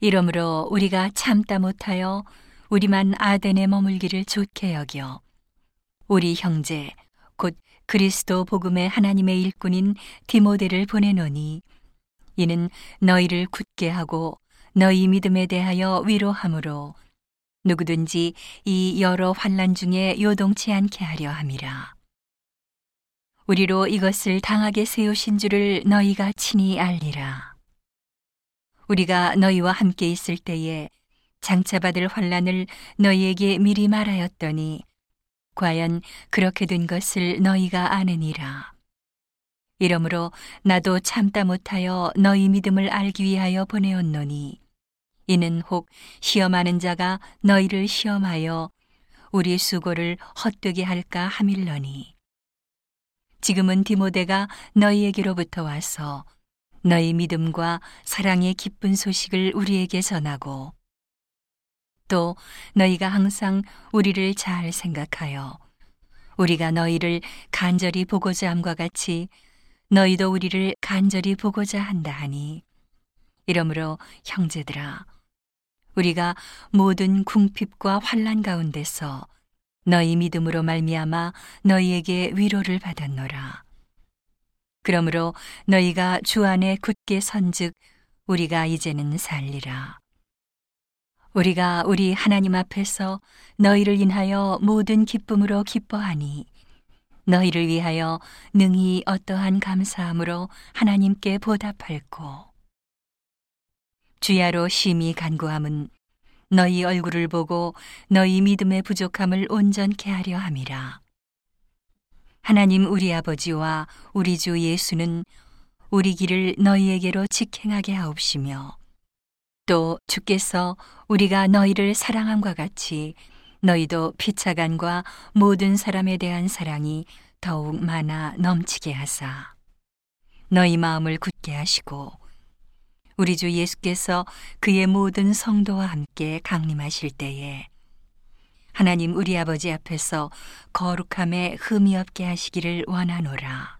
이러므로 우리가 참다 못하여 우리만 아덴에 머물기를 좋게 여겨 우리 형제 곧 그리스도 복음의 하나님의 일꾼인 디모데를 보내노니 이는 너희를 굳게 하고 너희 믿음에 대하여 위로함으로 누구든지 이 여러 환란 중에 요동치 않게 하려 함이라. 우리로 이것을 당하게 세우신 줄을 너희가 친히 알리라. 우리가 너희와 함께 있을 때에 장차 받을 환란을 너희에게 미리 말하였더니 과연 그렇게 된 것을 너희가 아느니라. 이러므로 나도 참다 못하여 너희 믿음을 알기 위하여 보내었노니 이는 혹 시험하는 자가 너희를 시험하여 우리 수고를 헛되게 할까 함일러니 지금은 디모데가 너희에게로부터 와서 너희 믿음과 사랑의 기쁜 소식을 우리에게 전하고 또 너희가 항상 우리를 잘 생각하여 우리가 너희를 간절히 보고자 함과 같이 너희도 우리를 간절히 보고자 한다 하니 이러므로 형제들아 우리가 모든 궁핍과 환란 가운데서 너희 믿음으로 말미암아 너희에게 위로를 받았노라 그러므로 너희가 주 안에 굳게 선즉 우리가 이제는 살리라. 우리가 우리 하나님 앞에서 너희를 인하여 모든 기쁨으로 기뻐하니 너희를 위하여 능히 어떠한 감사함으로 하나님께 보답할고 주야로 심히 간구함은 너희 얼굴을 보고 너희 믿음의 부족함을 온전케 하려 함이라 하나님 우리 아버지와 우리 주 예수는 우리 길을 너희에게로 직행하게 하옵시며 또 주께서 우리가 너희를 사랑함과 같이 너희도 피차간과 모든 사람에 대한 사랑이 더욱 많아 넘치게 하사 너희 마음을 굳게 하시고 우리 주 예수께서 그의 모든 성도와 함께 강림하실 때에 하나님 우리 아버지 앞에서 거룩함에 흠이 없게 하시기를 원하노라.